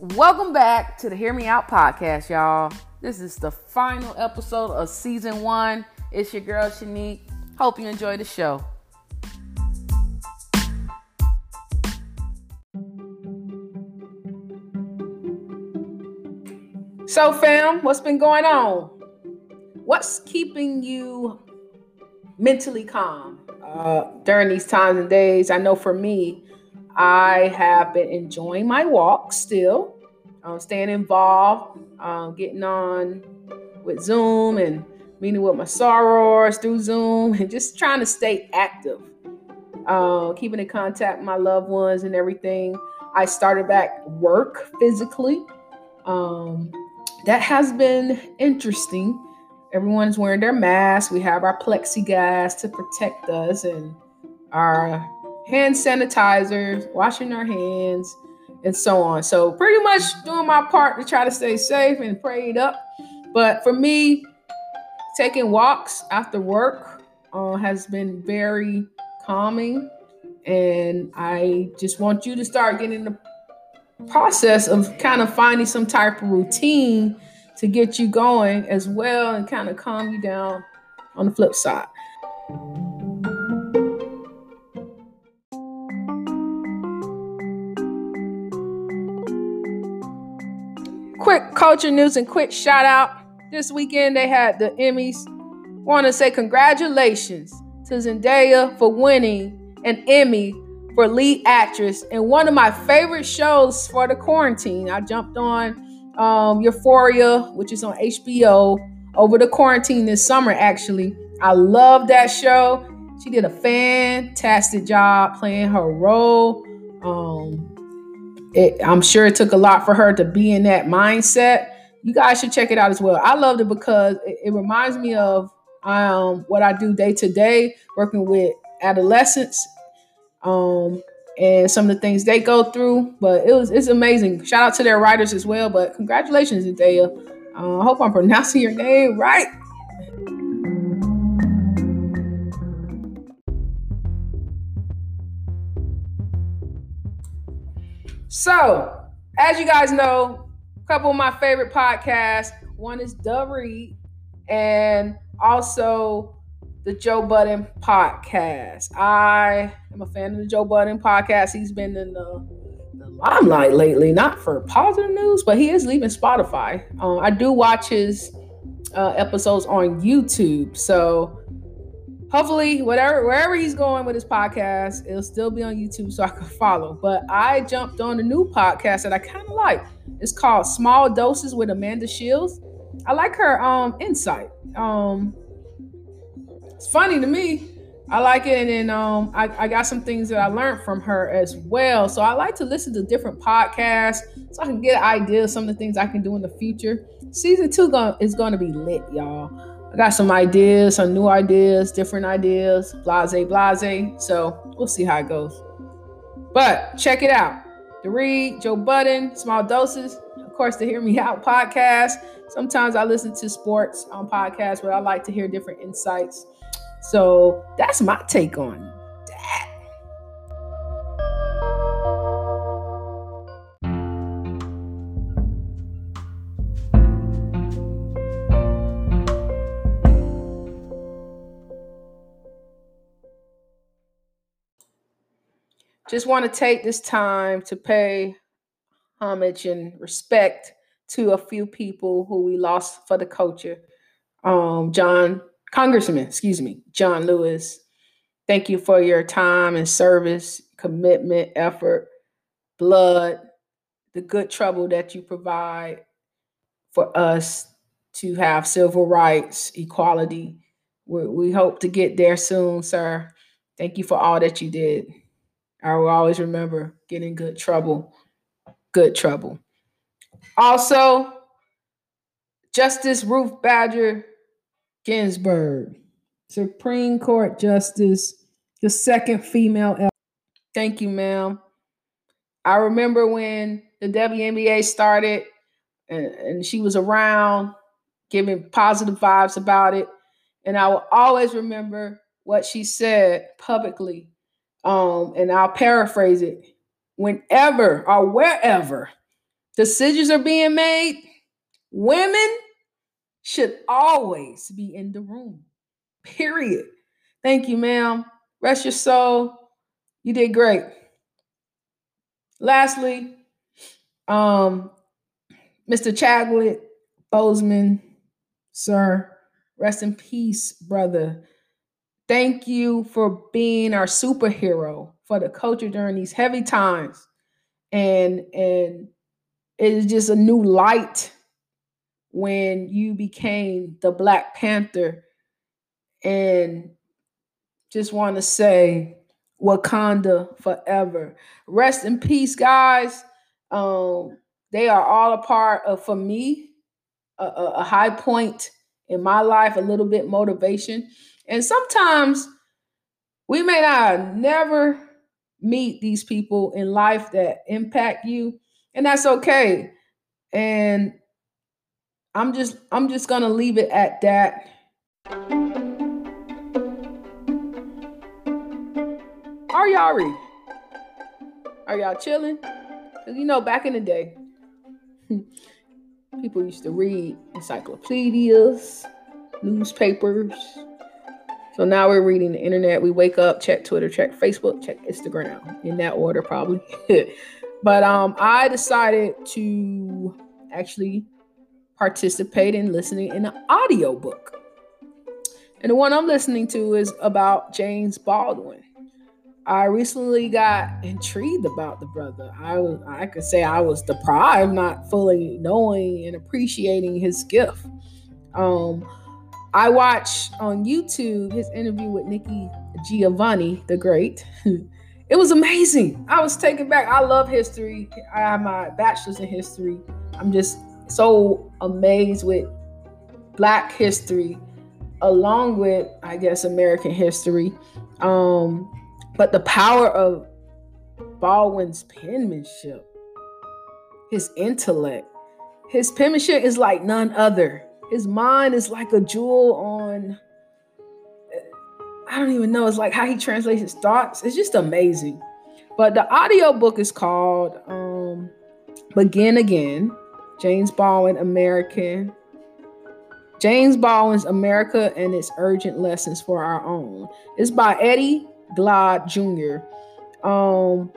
Welcome back to the Hear Me Out podcast, y'all. This is the final episode of season one. It's your girl Shanique. Hope you enjoy the show. So, fam, what's been going on? What's keeping you mentally calm uh, during these times and days? I know for me, I have been enjoying my walk still, um, staying involved, um, getting on with Zoom and meeting with my sorors through Zoom and just trying to stay active, uh, keeping in contact with my loved ones and everything. I started back work physically. Um, that has been interesting. Everyone's wearing their masks. We have our plexiglass to protect us and our hand sanitizers, washing our hands, and so on. So, pretty much doing my part to try to stay safe and prayed up. But for me, taking walks after work uh, has been very calming. And I just want you to start getting the process of kind of finding some type of routine to get you going as well and kind of calm you down on the flip side. Culture news and quick shout out. This weekend they had the Emmys. Want to say congratulations to Zendaya for winning an Emmy for lead actress in one of my favorite shows for the quarantine. I jumped on um, Euphoria, which is on HBO over the quarantine this summer. Actually, I love that show. She did a fantastic job playing her role. Um, it, I'm sure it took a lot for her to be in that mindset. You guys should check it out as well. I loved it because it, it reminds me of um, what I do day to day, working with adolescents, um, and some of the things they go through. But it was it's amazing. Shout out to their writers as well. But congratulations, Zendaya. Uh, I hope I'm pronouncing your name right. So, as you guys know, a couple of my favorite podcasts. One is The Read, and also the Joe Budden podcast. I am a fan of the Joe Budden podcast. He's been in the, the limelight lately, not for positive news, but he is leaving Spotify. Um, I do watch his uh, episodes on YouTube. So hopefully whatever wherever he's going with his podcast it'll still be on youtube so i can follow. But i jumped on a new podcast that i kind of like. It's called small doses with Amanda Seales. I like her um insight. Um it's funny to me. I like it and then um I, I got some things that i learned from her as well. So i like to listen to different podcasts so i can get ideas some of the things i can do in the future. Season two is going to be lit y'all I got some ideas, some new ideas, different ideas, blase, blase. So we'll see how it goes. But check it out. The Read, Joe Budden, Small Doses, of course, the Hear Me Out podcast. Sometimes I listen to sports on podcasts, but I like to hear different insights. So that's my take on just want to take this time to pay homage and respect to a few people who we lost for the culture. Um, John, Congressman, excuse me, John Lewis, thank you for your time and service, commitment, effort, blood, the good trouble that you provide for us to have civil rights, equality. We, we hope to get there soon, sir. Thank you for all that you did. I will always remember getting good trouble, good trouble. Also, Justice Ruth Bader Ginsburg, Supreme Court Justice, the second female. Ever. Thank you, ma'am. I remember when the WNBA started and, and she was around giving positive vibes about it. And I will always remember what she said publicly um, and I'll paraphrase it whenever or wherever decisions are being made, women should always be in the room. Period. Thank you, ma'am. Rest your soul. You did great. Lastly, um, Mr. Chadwick Boseman, sir, rest in peace, brother. Thank you for being our superhero for the culture during these heavy times. And and it is just a new light when you became the Black Panther. And just want to say Wakanda forever. Rest in peace, guys. Um, they are all a part of, for me, a, a, high point in my life, a little bit motivation. And sometimes we may not never meet these people in life that impact you, and that's okay. And I'm just I'm just gonna leave it at that. Are y'all ready? Are y'all chilling? Cause you know, back in the day, people used to read encyclopedias, newspapers. So now we're reading the internet. We wake up, check Twitter, check Facebook, check Instagram in that order, probably. but um, I decided to actually participate in listening in an audiobook. And the one I'm listening to is about James Baldwin. I recently got intrigued about the brother. I was, I could say I was deprived, not fully knowing and appreciating his gift. Um, I watched on YouTube his interview with Nikki Giovanni, the great. it was amazing. I was taken back. I love history. I have my bachelor's in history. I'm just so amazed with Black history, along with, I guess, American history. Um, but the power of Baldwin's penmanship, his intellect, his penmanship is like none other. His mind is like a jewel on. I don't even know. It's like how he translates his thoughts. It's just amazing. But the audio book is called um, Begin Again. James Baldwin, American. James Baldwin's America and its Urgent Lessons for Our Own. It's by Eddie Glaude Jr. Um,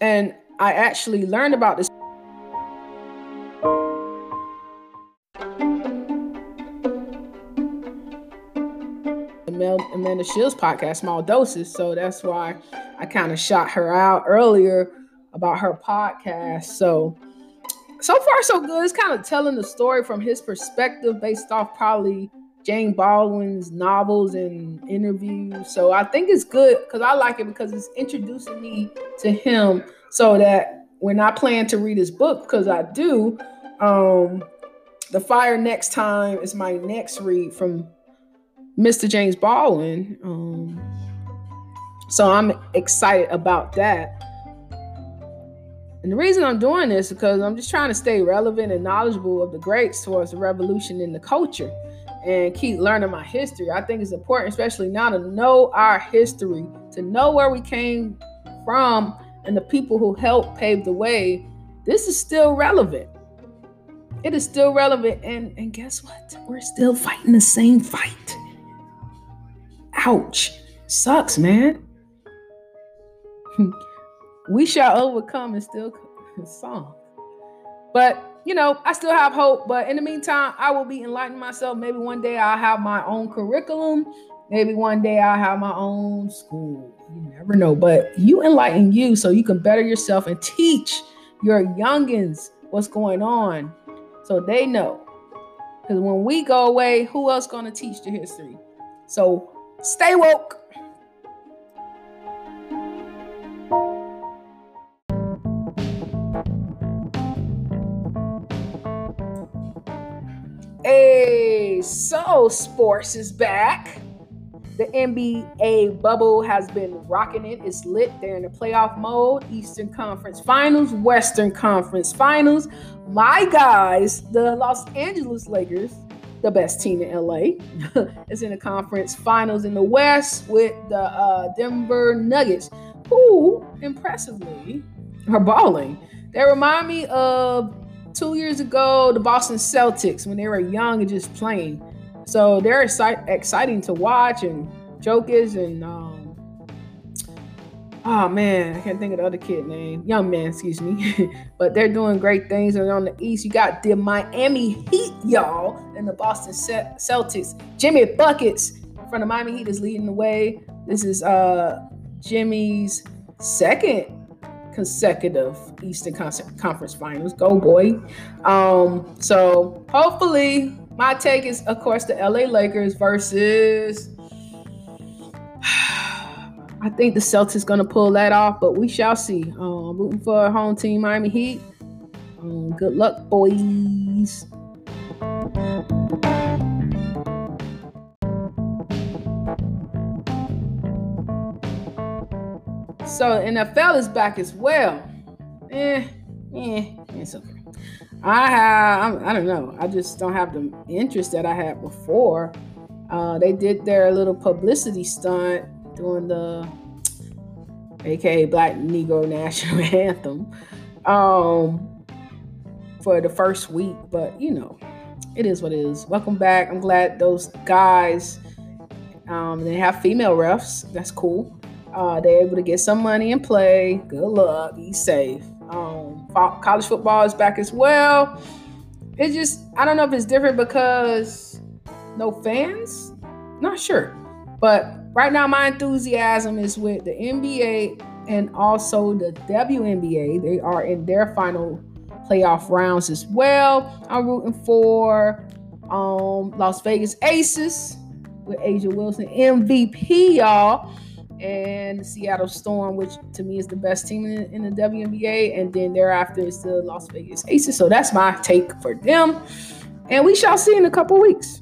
and I actually learned about this. Amanda Seales podcast, Small Doses. So that's why I kind of shot her out earlier about her podcast. So, so far, so good. It's kind of telling the story from his perspective based off probably James Baldwin's novels and interviews. So I think it's good because I like it because it's introducing me to him so that when I plan to read his book, because I do, um, The Fire Next Time is my next read from Mr. James Baldwin. Um, so I'm excited about that. And the reason I'm doing this is because I'm just trying to stay relevant and knowledgeable of the greats towards the revolution in the culture and keep learning my history. I think it's important, especially now, to know our history, to know where we came from and the people who helped pave the way. This is still relevant. It is still relevant. And, and guess what? We're still fighting the same fight. Ouch. Sucks, man. we shall overcome and still song. But you know, I still have hope. But in the meantime, I will be enlightening myself. Maybe one day I'll have my own curriculum. Maybe one day I'll have my own school. You never know. But you enlighten you so you can better yourself and teach your youngins what's going on so they know. Because when we go away, who else gonna teach the history? So stay woke. Hey, so sports is back. The NBA bubble has been rocking it. It's lit. They're in the playoff mode. Eastern Conference Finals, Western Conference Finals. My guys, the Los Angeles Lakers, the best team in LA, is in the conference finals in the West with the uh, Denver Nuggets, who impressively are balling. They remind me of two years ago the Boston Celtics when they were young and just playing. So they're exci- exciting to watch and Jokic and um, oh man, I can't think of the other kid name. Young man, excuse me. but they're doing great things. And on the East, you got the Miami Heat, y'all, and the Boston Celtics. Jimmy Buckets from the Miami Heat is leading the way. This is uh Jimmy's second consecutive Eastern Conference Finals. Go boy! Um, so hopefully, my take is, of course, the LA Lakers versus. I think the Celtics going to pull that off, but we shall see. Um, rooting for our home team Miami Heat. Um, good luck, boys. So NFL is back as well. Eh, eh, it's okay. I have, I don't know. I just don't have the interest that I had before. Uh, they did their little publicity stunt doing the aka Black Negro National Anthem um, for the first week, but you know, it is what it is. Welcome back. I'm glad those guys um, they have female refs. That's cool. Uh, they're able to get some money and play. Good luck. Be safe. Um, college football is back as well. It's just I don't know if it's different because no fans. Not sure, but right now my enthusiasm is with the NBA and also the WNBA. They are in their final playoff rounds as well. I'm rooting for um, Las Vegas Aces with A'ja Wilson MVP, y'all and the Seattle Storm, which to me is the best team in, in, the WNBA. And then thereafter is the Las Vegas Aces. So that's my take for them. And we shall see in a couple weeks.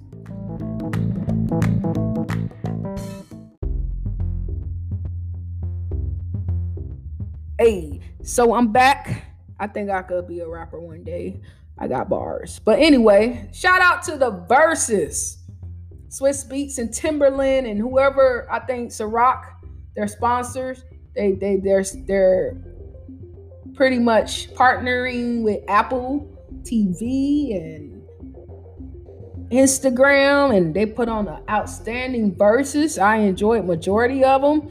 Hey, so I'm back. I think I could be a rapper one day. I got bars. But anyway, shout out to the Verzuz. Swizz Beatz and Timbaland and whoever I think Ciroc their sponsors. They they they're they're pretty much partnering with Apple TV and Instagram, and they put on an outstanding Verzuz. I enjoyed majority of them.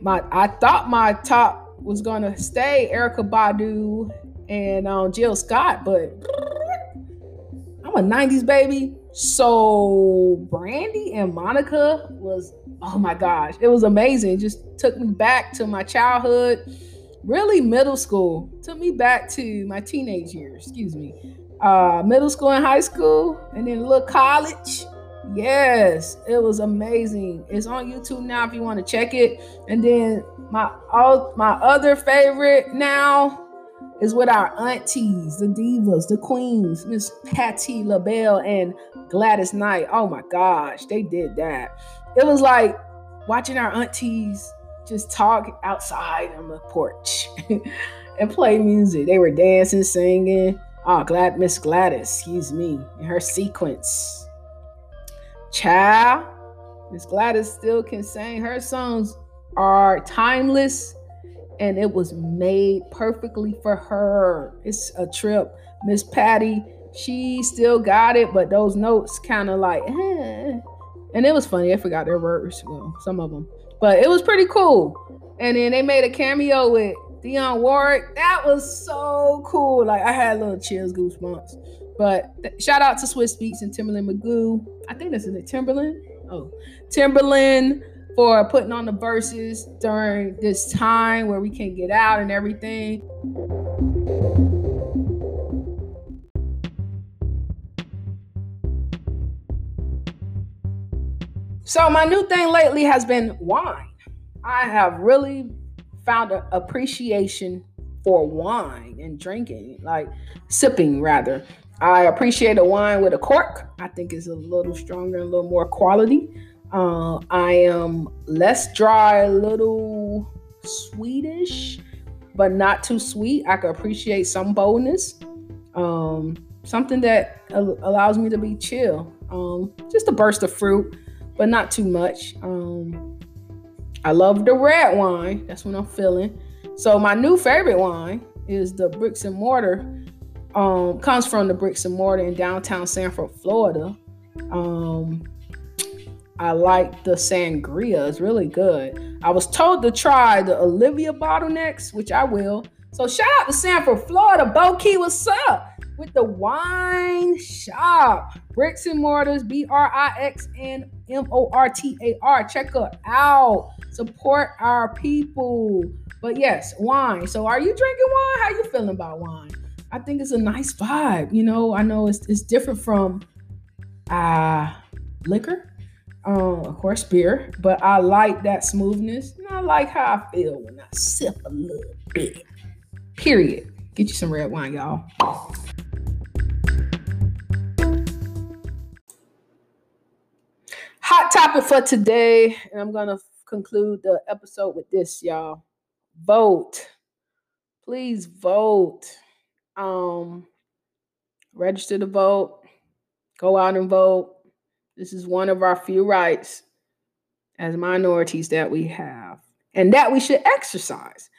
My I thought my top was gonna stay Erykah Badu and um, Jill Scott, but I'm a '90s baby. So Brandy and Monica was oh my gosh, it was amazing. It just took me back to my childhood, really middle school. Took me back to my teenage years, excuse me. Uh, middle school and high school, and then a little college. Yes, it was amazing. It's on YouTube now if you want to check it. And then my all my other favorite now is with our aunties, the divas, the queens, Miss Patti LaBelle and Gladys Knight. Oh my gosh, they did that it was like watching our aunties just talk outside on the porch and play music. They were dancing, singing. Oh, glad Miss Gladys, excuse me, in her sequence. Child, Miss Gladys still can sing. Her songs are timeless and it was made perfectly for her. It's a trip. Miss Patti, she still got it, but those notes kind of like, eh and it was funny. I forgot their words, well, some of them, but it was pretty cool. And then they made a cameo with Dionne Warwick. That was so cool. Like I had little chills, goosebumps. But th- shout out to Swizz Beatz and Timbaland Magoo. I think that's in it. Timbaland. Oh, Timbaland for putting on the Verzuz during this time where we can't get out and everything. So my new thing lately has been wine. I have really found an appreciation for wine and drinking, like sipping rather. I appreciate a wine with a cork. I think it's a little stronger, and a little more quality. Uh, I am less dry, a little sweetish, but not too sweet. I could appreciate some boldness. Um, something that allows me to be chill. Um, just a burst of fruit but not too much. Um, I love the red wine. That's what I'm feeling. So my new favorite wine is the bricks and mortar. Um, comes from the bricks and mortar in downtown Sanford, Florida. Um, I like the sangria. It's really good. I was told to try the Olivia bottlenecks, which I will. So shout out to Sanford, Florida. Bo Key, what's up? With the wine shop. Bricks and mortars, B-R-I-X-N M-O-R-T-A-R. Check her out. Support our people. But yes, wine. So are you drinking wine? How you feeling about wine? I think it's a nice vibe. You know, I know it's, it's different from uh liquor um, of course, beer, but I like that smoothness. And I like how I feel when I sip a little bit. Period. Get you some red wine, y'all. Hot topic for today, and I'm gonna conclude the episode with this, y'all. Vote. Please vote. Um, register to vote. Go out and vote this is one of our few rights as minorities that we have and that we should exercise.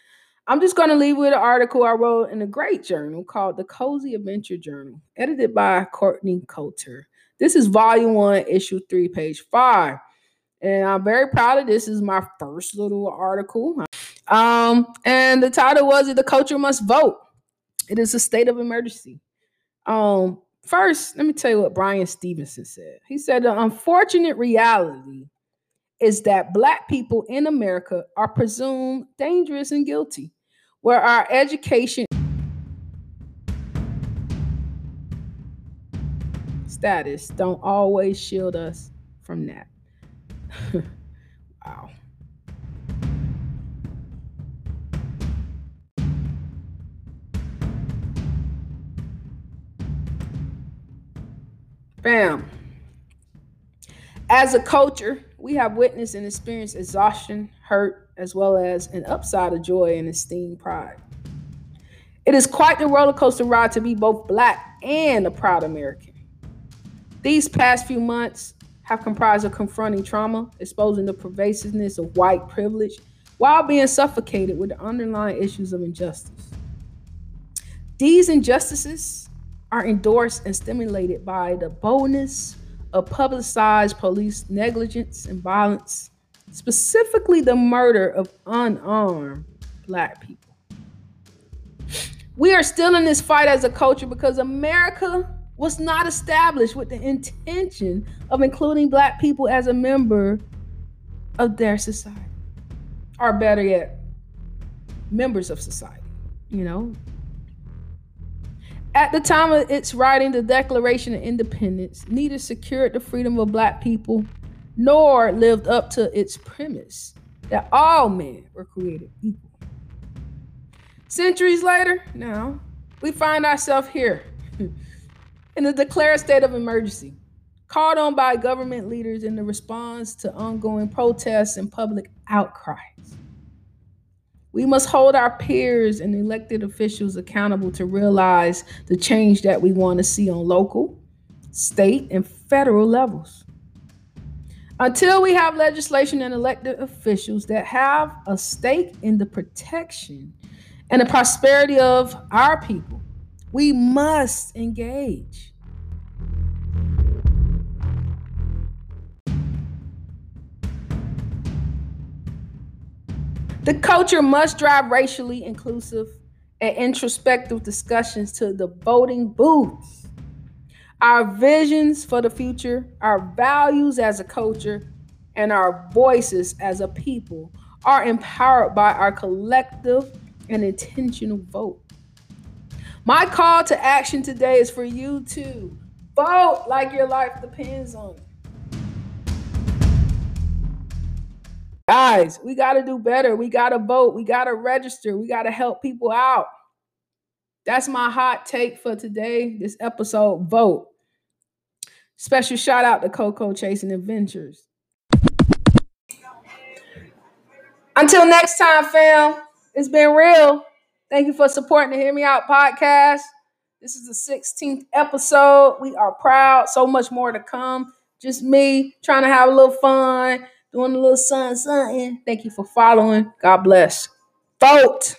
I'm just going to leave with an article I wrote in a great journal called The Cozy Adventure Journal, edited by Courtney Coulter. This is volume one, issue three, page five. And I'm very proud of this. is my first little article. Um, and the title was The Culture Must Vote. It is a state of emergency. Um, First, let me tell you what Bryan Stevenson said. He said the unfortunate reality is that black people in America are presumed dangerous and guilty, where our education status don't always shield us from that. wow. Bam. As a culture, we have witnessed and experienced exhaustion, hurt, as well as an upside of joy and esteem pride. It is quite the roller coaster ride to be both black and a proud American. These past few months have comprised of confronting trauma, exposing the pervasiveness of white privilege, while being suffocated with the underlying issues of injustice. These injustices are endorsed and stimulated by the boldness of publicized police negligence and violence, specifically the murder of unarmed black people. We are still in this fight as a culture because America was not established with the intention of including black people as a member of their society. Or better yet, members of society. You know, at the time of its writing, the Declaration of Independence neither secured the freedom of black people nor lived up to its premise that all men were created equal. Centuries later, now, we find ourselves here in a declared state of emergency, called on by government leaders in the response to ongoing protests and public outcries. We must hold our peers and elected officials accountable to realize the change that we want to see on local, state, and federal levels. Until we have legislation and elected officials that have a stake in the protection and the prosperity of our people, we must engage. The culture must drive racially inclusive and introspective discussions to the voting booths. Our visions for the future, our values as a culture, and our voices as a people are empowered by our collective and intentional vote. My call to action today is for you to vote like your life depends on it. Guys, we got to do better. We got to vote. We got to register. We got to help people out. That's my hot take for today. This episode vote. Special shout out to Coco Chasing Adventures. Until next time, fam, it's been real. Thank you for supporting the Hear Me Out podcast. This is the 16th episode. We are proud. So much more to come. Just me trying to have a little fun doing a little something, something. Thank you for following. God bless. Vote.